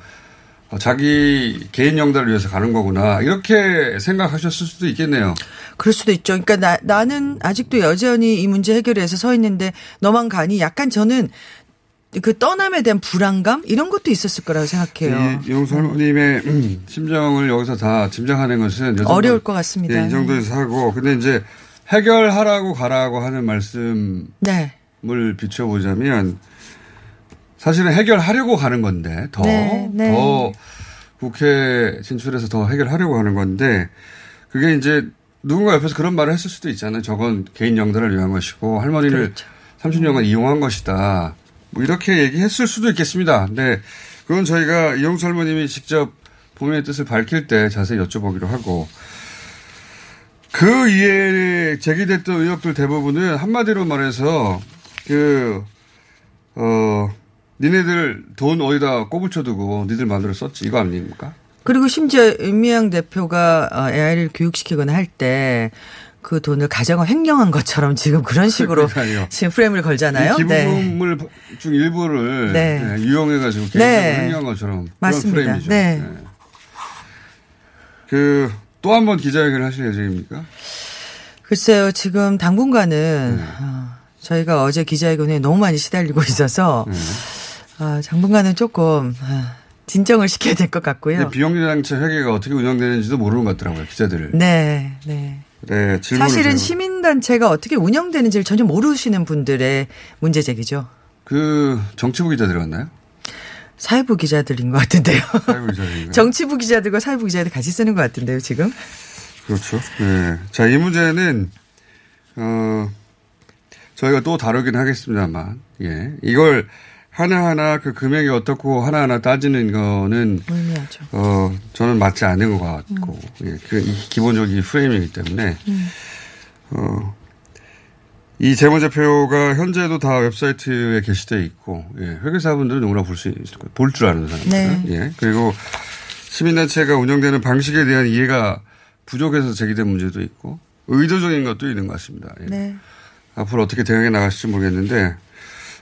어, 자기 개인 영달을 위해서 가는 거구나. 이렇게 생각하셨을 수도 있겠네요. 그럴 수도 있죠. 그러니까 나, 나는 아직도 여전히 이 문제 해결에서 서 있는데 너만 가니 약간 저는 그 떠남에 대한 불안감 이런 것도 있었을 거라고 생각해요. 이 용수 할머님의 음, 심정을 여기서 다 짐작하는 것은 어려울 것 같습니다. 예, 이 정도에서 하고 근데 이제 해결하라고 가라고 하는 말씀 을 네. 비춰보자면 사실은 해결하려고 가는 건데 더, 네, 네. 더 국회 진출해서 더 해결하려고 하는 건데 그게 이제 누군가 옆에서 그런 말을 했을 수도 있잖아요. 저건 개인 영달을 위한 것이고 할머니를 그렇죠. 30년간 이용한 것이다. 뭐 이렇게 얘기했을 수도 있겠습니다. 근데 그건 저희가 이용수 할머님이 직접 본인의 뜻을 밝힐 때 자세히 여쭤보기로 하고 그 이에 제기됐던 의혹들 대부분은 한마디로 말해서 그, 어, 니네들 돈 어디다 꼬불쳐두고 니들 마음대로 썼지. 이거 아닙니까? 그리고 심지어 윤미향 대표가 어, AI를 교육시키거나 할 때 그 돈을 가정을 횡령한 것처럼 지금 그런 식으로 그러니까요. 지금 프레임을 걸잖아요. 이 네. 기부금을 중 일부를 네. 네, 유용해가지고 네. 횡령한 것처럼 맞습니다. 그런 프레임이죠. 네. 그또 한 번 기자회견을 하실 예정입니까? 글쎄요, 지금 당분간은 네. 어, 저희가 어제 기자회견에 너무 많이 시달리고 있어서 네. 어, 당분간은 조금 어, 진정을 시켜야 될 것 같고요. 비영리단체 회계가 어떻게 운영되는지도 모르는 것 같더라고요, 기자들을. 네, 네. 네, 질문을 사실은 시민단체가 어떻게 운영되는지를 전혀 모르시는 분들의 문제 제기죠. 그 정치부 기자들 왔나요? 사회부 기자들인 것 같은데요. 사회부 기자들인가요? 정치부 기자들과 사회부 기자들 같이 쓰는 것 같은데요, 지금. 그렇죠. 네. 자, 이 문제는, 어, 저희가 또 다루긴 하겠습니다만, 예. 이걸 하나하나 그 금액이 어떻고 하나하나 따지는 거는, 의미하죠. 어, 저는 맞지 않은 것 같고, 예. 그, 이 기본적인 프레임이기 때문에, 음. 어, 이 재무제표가 현재도 다 웹사이트에 게시되어 있고, 예. 회계사분들은 누구나 볼 수 있을 거예요. 볼 줄 아는 사람들. 네. 예. 그리고 시민단체가 운영되는 방식에 대한 이해가 부족해서 제기된 문제도 있고, 의도적인 것도 있는 것 같습니다. 예. 네. 앞으로 어떻게 대응해 나가실지 모르겠는데,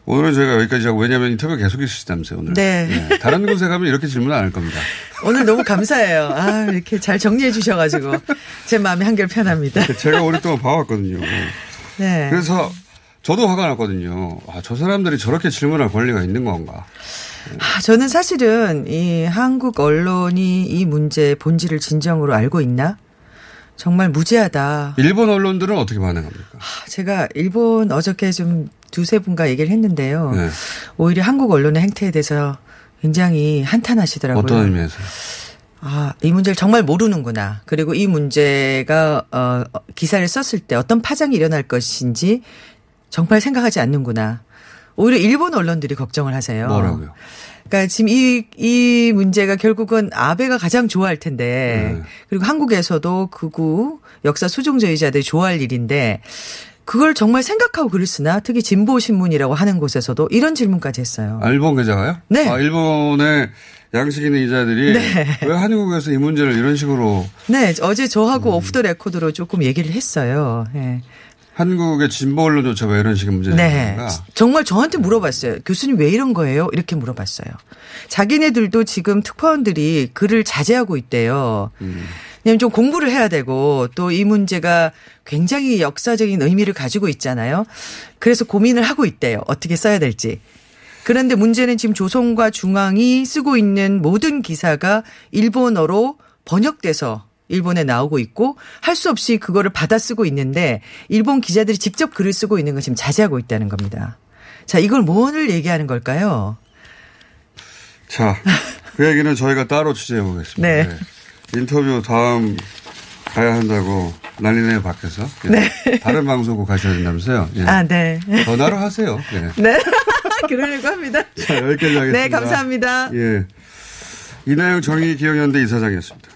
오늘은 저희가 여기까지 하고, 왜냐하면 인터뷰가 계속 있으시다면서요, 오늘. 네. 예. 다른 곳에 가면 이렇게 질문 안 할 겁니다. 오늘 너무 감사해요. 아, 이렇게 잘 정리해 주셔가지고 제 마음이 한결 편합니다. 제가 오랫동안 봐왔거든요. 네. 그래서 저도 화가 났거든요. 아, 저 사람들이 저렇게 질문할 권리가 있는 건가. 아, 저는 사실은 이 한국 언론이 이 문제의 본질을 진정으로 알고 있나? 정말 무지하다. 일본 언론들은 어떻게 반응합니까? 아, 제가 일본 어저께 좀 두세 분과 얘기를 했는데요. 네. 오히려 한국 언론의 행태에 대해서 굉장히 한탄하시더라고요. 어떤 의미에서? 아, 이 문제를 정말 모르는구나. 그리고 이 문제가, 어, 기사를 썼을 때 어떤 파장이 일어날 것인지 정말 생각하지 않는구나. 오히려 일본 언론들이 걱정을 하세요. 뭐라고요? 그러니까 지금 이, 이 문제가 결국은 아베가 가장 좋아할 텐데, 네. 그리고 한국에서도 극우 역사 수종주의자들이 좋아할 일인데, 그걸 정말 생각하고 글을 쓰나? 특히 진보 신문이라고 하는 곳에서도 이런 질문까지 했어요. 아, 일본 기자가요? 네. 아, 일본의 양식 있는 기자들이 네. 왜 한국에서 이 문제를 이런 식으로 네, 어제 저하고 음. 오프 더 레코드로 조금 얘기를 했어요. 예. 한국의 진보 언론조차 왜 이런 식의 문제를 네. 정말 저한테 물어봤어요. 교수님 왜 이런 거예요? 이렇게 물어봤어요. 자기네들도 지금 특파원들이 글을 자제하고 있대요. 음. 왜냐면 좀 공부를 해야 되고 또 이 문제가 굉장히 역사적인 의미를 가지고 있잖아요. 그래서 고민을 하고 있대요. 어떻게 써야 될지. 그런데 문제는 지금 조선과 중앙이 쓰고 있는 모든 기사가 일본어로 번역돼서 일본에 나오고 있고 할 수 없이 그거를 받아 쓰고 있는데 일본 기자들이 직접 글을 쓰고 있는 걸 지금 자제하고 있다는 겁니다. 자, 이걸 뭐를 얘기하는 걸까요? 자, 그 얘기는 저희가 따로 취재해 보겠습니다. 네. 네. 인터뷰 다음 가야 한다고 난리네요, 밖에서. 예. 네. 다른 방송국 가셔야 된다면서요? 예. 아, 네. 전화로 하세요. 예. 네. 그러려고 합니다. 자, 여기까지 하겠습니다. 네, 감사합니다. 예. 이나영 정의기억연대 이사장이었습니다.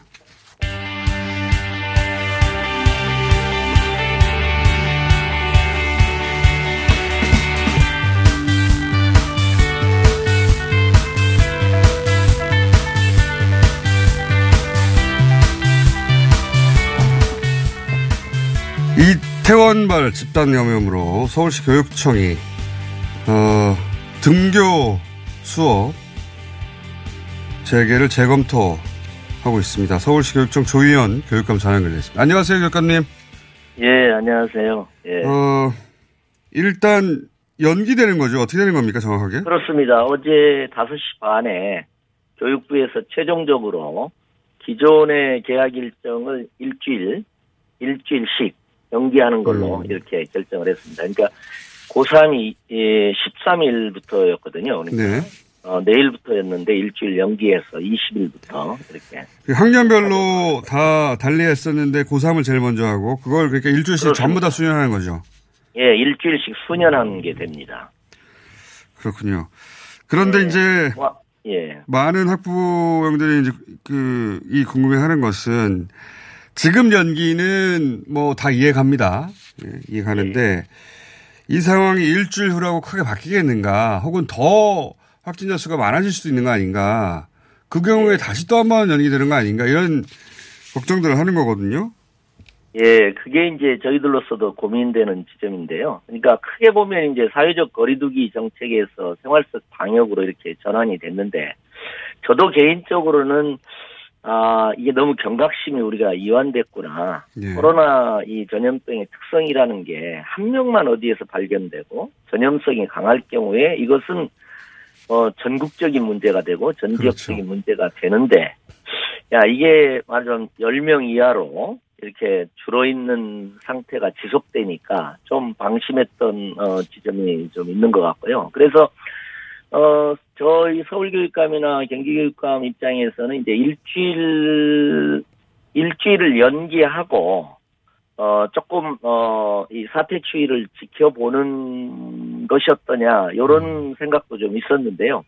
이태원발 집단 감염으로 서울시 교육청이 어, 등교 수업 재개를 재검토하고 있습니다. 서울시 교육청 조희연 교육감 전화 연결됐습니다. 안녕하세요, 교육감님. 예, 안녕하세요. 예. 어, 일단 연기되는 거죠. 어떻게 되는 겁니까, 정확하게? 그렇습니다. 어제 5시 반에 교육부에서 최종적으로 기존의 계약 일정을 일주일, 일주일씩 연기하는 걸로 이렇게 결정을 했습니다. 그러니까 고3이 예, 13일부터였거든요. 그러니까 네. 어, 내일부터였는데 일주일 연기해서 20일부터 이렇게. 그 학년별로 다 달리했었는데 고3을 제일 먼저 하고 그걸 그러니까 일주일씩 전부 다 수련하는 거죠. 예, 일주일씩 수년하는 게 됩니다. 그렇군요. 그런데 이제 와, 예. 많은 학부형들이 이제 그 이 궁금해하는 것은 지금 연기는 뭐 다 이해갑니다. 예, 이해가는데 이 상황이 일주일 후라고 크게 바뀌겠는가, 혹은 더 확진자 수가 많아질 수도 있는 거 아닌가. 그 경우에 다시 또 한 번 연기되는 거 아닌가 이런 걱정들을 하는 거거든요. 예, 그게 이제 저희들로서도 고민되는 지점인데요. 그러니까 크게 보면 이제 사회적 거리두기 정책에서 생활 속 방역으로 이렇게 전환이 됐는데, 저도 개인적으로는 아 이게 너무 경각심이 우리가 이완됐구나. 예. 코로나 이 전염병의 특성이라는 게 한 명만 어디에서 발견되고 전염성이 강할 경우에 이것은 어 전국적인 문제가 되고 전 지역적인 문제가 되는데 야 이게 말하자면 10명 이하로 이렇게 줄어 있는 상태가 지속되니까 좀 방심했던 어 지점이 좀 있는 것 같고요. 그래서 어 저희 서울교육감이나 경기교육감 입장에서는 이제 일주일 일주일을 연기하고 어 조금 어 이 사태 추이를 지켜보는 것이었더냐 이런 생각도 좀 있었는데요.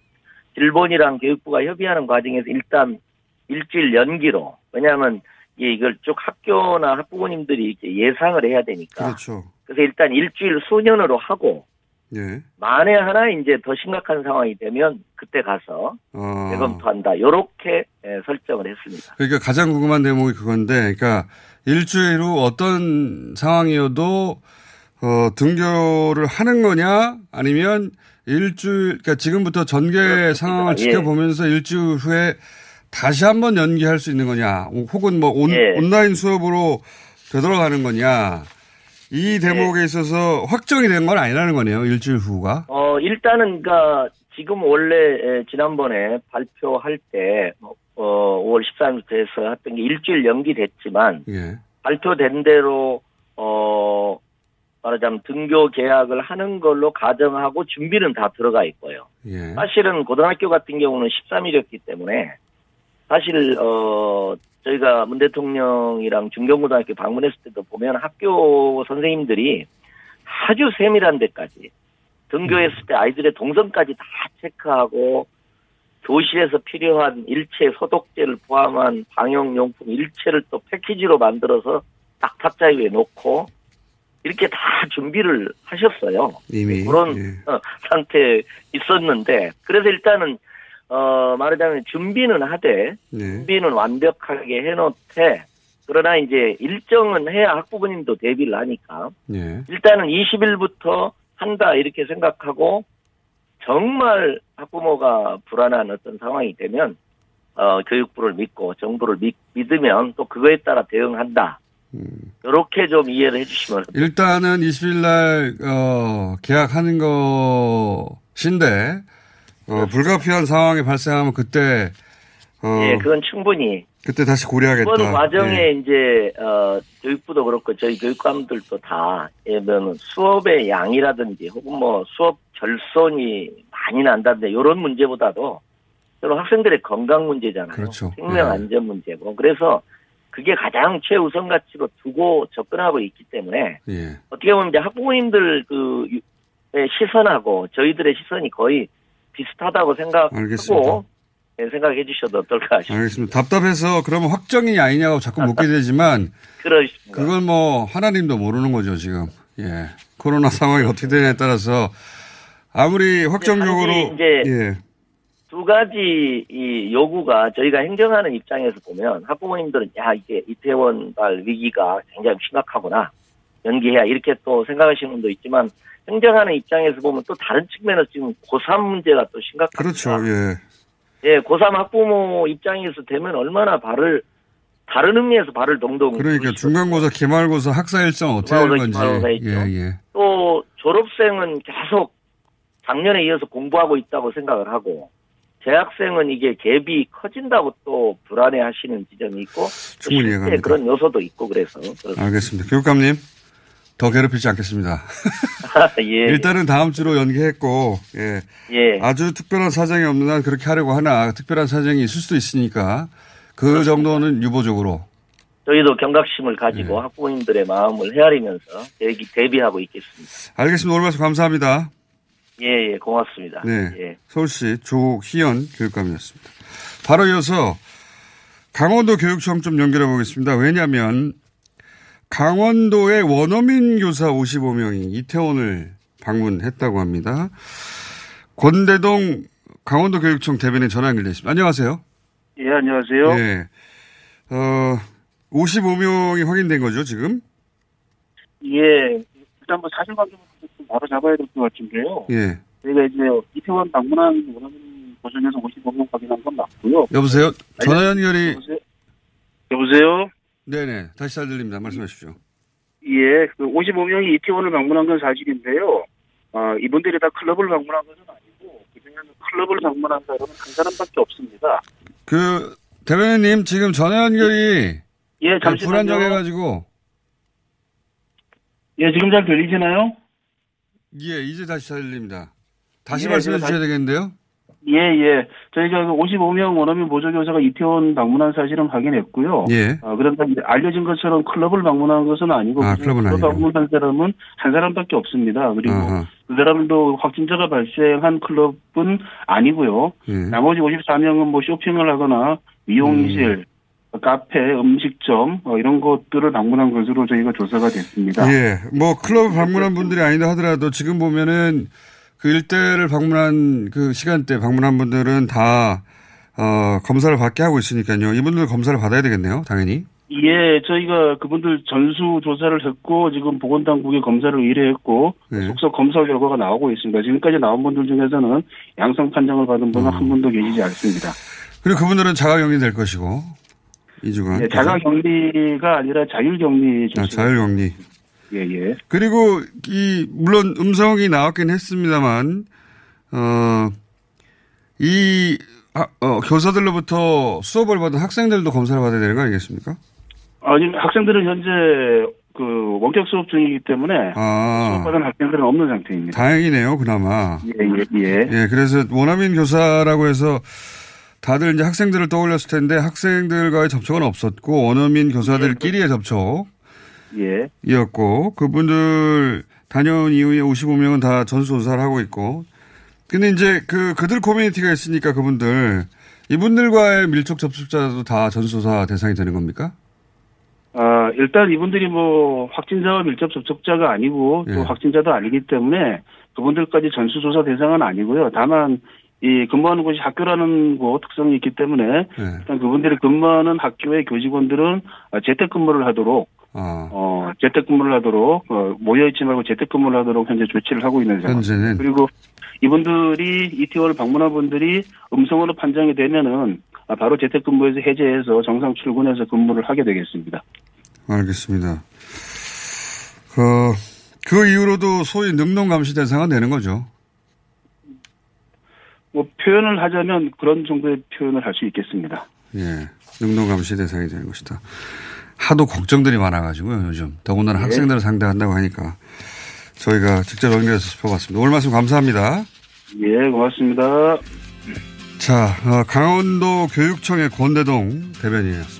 일본이랑 교육부가 협의하는 과정에서 일단 일주일 연기로 왜냐하면 이 이걸 쭉 학교나 학부모님들이 이렇게 예상을 해야 되니까 그렇죠. 그래서 일단 일주일 수년으로 하고 예. 만에 하나 이제 더 심각한 상황이 되면 그때 가서 어, 재검토한다. 요렇게 예, 설정을 했습니다. 그러니까 가장 궁금한 대목이 그건데, 그러니까 일주일 후 어떤 상황이어도 어, 등교를 하는 거냐, 아니면 일주일, 그러니까 지금부터 전개 상황을 예. 지켜보면서 일주일 후에 다시 한번 연기할 수 있는 거냐, 혹은 뭐 온, 예. 온라인 수업으로 되돌아가는 거냐, 이 대목에 있어서 확정이 된 건 아니라는 거네요, 일주일 후가. 어, 일단은, 그니까, 지금 원래, 에, 지난번에 발표할 때, 어, 5월 13일부터 해서 했던 게 일주일 연기됐지만, 예. 발표된 대로, 어, 말하자면 등교 계약을 하는 걸로 가정하고 준비는 다 들어가 있고요. 예. 사실은 고등학교 같은 경우는 13일이었기 때문에, 사실, 어, 저희가 문 대통령이랑 중경고등학교 방문했을 때도 보면 학교 선생님들이 아주 세밀한 데까지 등교했을 때 아이들의 동선까지 다 체크하고 교실에서 필요한 일체 소독제를 포함한 방역용품 일체를 또 패키지로 만들어서 딱 탁자 위에 놓고 이렇게 다 준비를 하셨어요. 이미. 그런 예. 어, 상태에 있었는데 그래서 일단은 어 말하자면 준비는 하되 네. 준비는 완벽하게 해놓되 그러나 이제 일정은 해야 학부모님도 대비를 하니까 예. 일단은 20일부터 한다 이렇게 생각하고 정말 학부모가 불안한 어떤 상황이 되면 어 교육부를 믿고 정부를 믿, 믿으면 또 그거에 따라 대응한다. 이렇게 좀 이해를 해주시면 일단은 20일 날, 어, 계약하는 것인데, 어, 불가피한 상황이 발생하면 그때, 어, 예, 그건 충분히 그때 다시 고려하겠다. 이번 과정에 예. 이제 어 교육부도 그렇고 저희 교육감들도 다 예면 수업의 양이라든지 혹은 뭐 수업 결손이 많이 난다든지 이런 문제보다도 저는 학생들의 건강 문제잖아요. 그렇죠. 생명 예. 안전 문제고 그래서 그게 가장 최우선 가치로 두고 접근하고 있기 때문에 예. 어떻게 보면 이제 학부모님들 그의 시선하고 저희들의 시선이 거의 비슷하다고 생각하고 알겠습니다. 예, 생각해 주셔도 어떨까 싶습니다. 알겠습니다. 답답해서 그러면 확정이 아니냐고 자꾸 묻게 되지만 그러십니다. 그건 뭐 하나님도 모르는 거죠 지금. 예. 코로나 상황이 어떻게 되냐에 따라서 아무리 확정적으로 이제 예. 두 가지 이 요구가 저희가 행정하는 입장에서 보면 학부모님들은 야 이게 이태원 발 위기가 굉장히 심각하구나 연기해야 이렇게 또 생각하시는 분도 있지만 행정하는 입장에서 보면 또 다른 측면에서 지금 고3 문제가 또 심각합니다. 그렇죠. 예. 예, 고3 학부모 입장에서 되면 얼마나 발을 다른 의미에서 발을 동동 그러니까 중간고사, 기말고사, 학사 일정 어떻게 하는 건지. 예, 예. 또 졸업생은 계속 작년에 이어서 공부하고 있다고 생각을 하고 재학생은 이게 갭이 커진다고 또 불안해 하시는 지점이 있고 또 충분히 이해갑니다. 그런 요소도 있고 그래서 그렇습니다. 알겠습니다. 교육감님 더 괴롭히지 않겠습니다. 예. 일단은 다음 주로 연기했고 예. 예. 아주 특별한 사정이 없는 한 그렇게 하려고 하나 특별한 사정이 있을 수도 있으니까 그 정도는 유보적으로 저희도 경각심을 가지고 예. 학부모님들의 마음을 헤아리면서 대기, 대비하고 있겠습니다. 알겠습니다. 오늘 말씀 감사합니다. 예, 예, 고맙습니다. 네. 예. 서울시 조희연 교육감이었습니다. 바로 이어서 강원도 교육청 좀 연결해 보겠습니다. 왜냐하면 강원도의 원어민 교사 55명이 이태원을 방문했다고 합니다. 권대동 강원도 교육청 대변인 전화 연결돼 있습니다. 안녕하세요. 예, 안녕하세요. 네. 어, 55명이 확인된 거죠, 지금? 예, 일단 뭐 사실관계부터 좀 바로 잡아야 될 것 같은데요. 예. 저희가 이제 이태원 방문한 원어민 고성에서 55명 확인한 건 맞고요. 여보세요? 전화 연결이. 여보세요? 여보세요? 네네. 다시 잘 들립니다. 말씀하십시오. 예, 그 55명이 이태원을 방문한 건 사실인데요. 어, 이분들이 다 클럽을 방문한 것은 아니고, 그중에는 클럽을 방문한 사람은 한 사람밖에 없습니다. 그, 대변인님, 지금 전화 연결이. 예, 잠시만요. 불안정해가지고. 예, 지금 잘 들리시나요? 예, 이제 다시 잘 들립니다. 다시 예, 말씀해 주셔야 다시- 되겠는데요? 예, 예. 저희가 그 55명 원어민 보조교사가 이태원 방문한 사실은 확인했고요. 예. 어, 그런데 알려진 것처럼 클럽을 방문한 것은 아니고 아, 그 클럽은 클럽 아니고. 방문한 사람은 한 사람밖에 없습니다. 그리고 아하. 그 사람도 확진자가 발생한 클럽은 아니고요. 예. 나머지 54명은 뭐 쇼핑을 하거나 미용실, 음. 카페, 음식점 어, 이런 것들을 방문한 것으로 저희가 조사가 됐습니다. 예. 뭐, 클럽 방문한 분들이 아니다 하더라도 지금 보면은 그 일대를 방문한 그 시간대 방문한 분들은 다, 어, 검사를 받게 하고 있으니까요. 이분들 검사를 받아야 되겠네요. 당연히. 예, 저희가 그분들 전수 조사를 했고 지금 보건당국에 검사를 의뢰했고 네. 속속 검사 결과가 나오고 있습니다. 지금까지 나온 분들 중에서는 양성 판정을 받은 분은 한 분도 계시지 않습니다. 그리고 그분들은 자가격리 될 것이고. 이주간 예, 자가격리가 아니라 자율격리 아. 자율격리. 예, 예. 그리고 이 물론 음성이 나왔긴 했습니다만 어, 이 아, 어, 교사들로부터 수업을 받은 학생들도 검사를 받아야 되는 거 아니겠습니까? 아니 학생들은 현재 그 원격 수업 중이기 때문에 아. 수업받은 학생들은 없는 상태입니다. 다행이네요, 그나마. 예, 예, 예. 예, 그래서 원어민 교사라고 해서 다들 이제 학생들을 떠올렸을 텐데 학생들과의 접촉은 없었고 원어민 교사들끼리의 접촉. 예. 이었고 그분들 다녀온 이후에 55명은 다 전수조사를 하고 있고 근데 이제 그 그들 커뮤니티가 있으니까 그분들 이분들과의 밀접 접촉자도 다 전수조사 대상이 되는 겁니까? 아, 일단 이분들이 뭐 확진자와 밀접 접촉자가 아니고 또 예. 확진자도 아니기 때문에 그분들까지 전수조사 대상은 아니고요. 다만 이 근무하는 곳이 학교라는 곳 특성이 있기 때문에 네. 일단 그분들이 근무하는 학교의 교직원들은 아, 재택근무를 하도록 아. 어, 재택근무를 하도록 어, 모여있지 말고 재택근무를 하도록 현재 조치를 하고 있는 상황. 현재는 그리고 이분들이 이태원을 방문한 분들이 음성으로 판정이 되면은 아, 바로 재택근무에서 해제해서 정상 출근해서 근무를 하게 되겠습니다. 알겠습니다. 그, 그 이후로도 소위 능동 감시 대상은 되는 거죠. 뭐 표현을 하자면 그런 정도의 표현을 할 수 있겠습니다. 예. 능동 감시 대상이 되는 것이다. 하도 걱정들이 많아가지고요, 요즘. 더군다나 예. 학생들을 상대한다고 하니까 저희가 직접 연결해서 짚어봤습니다. 오늘 말씀 감사합니다. 예, 고맙습니다. 자, 어, 강원도 교육청의 권대동 대변인이었습니다.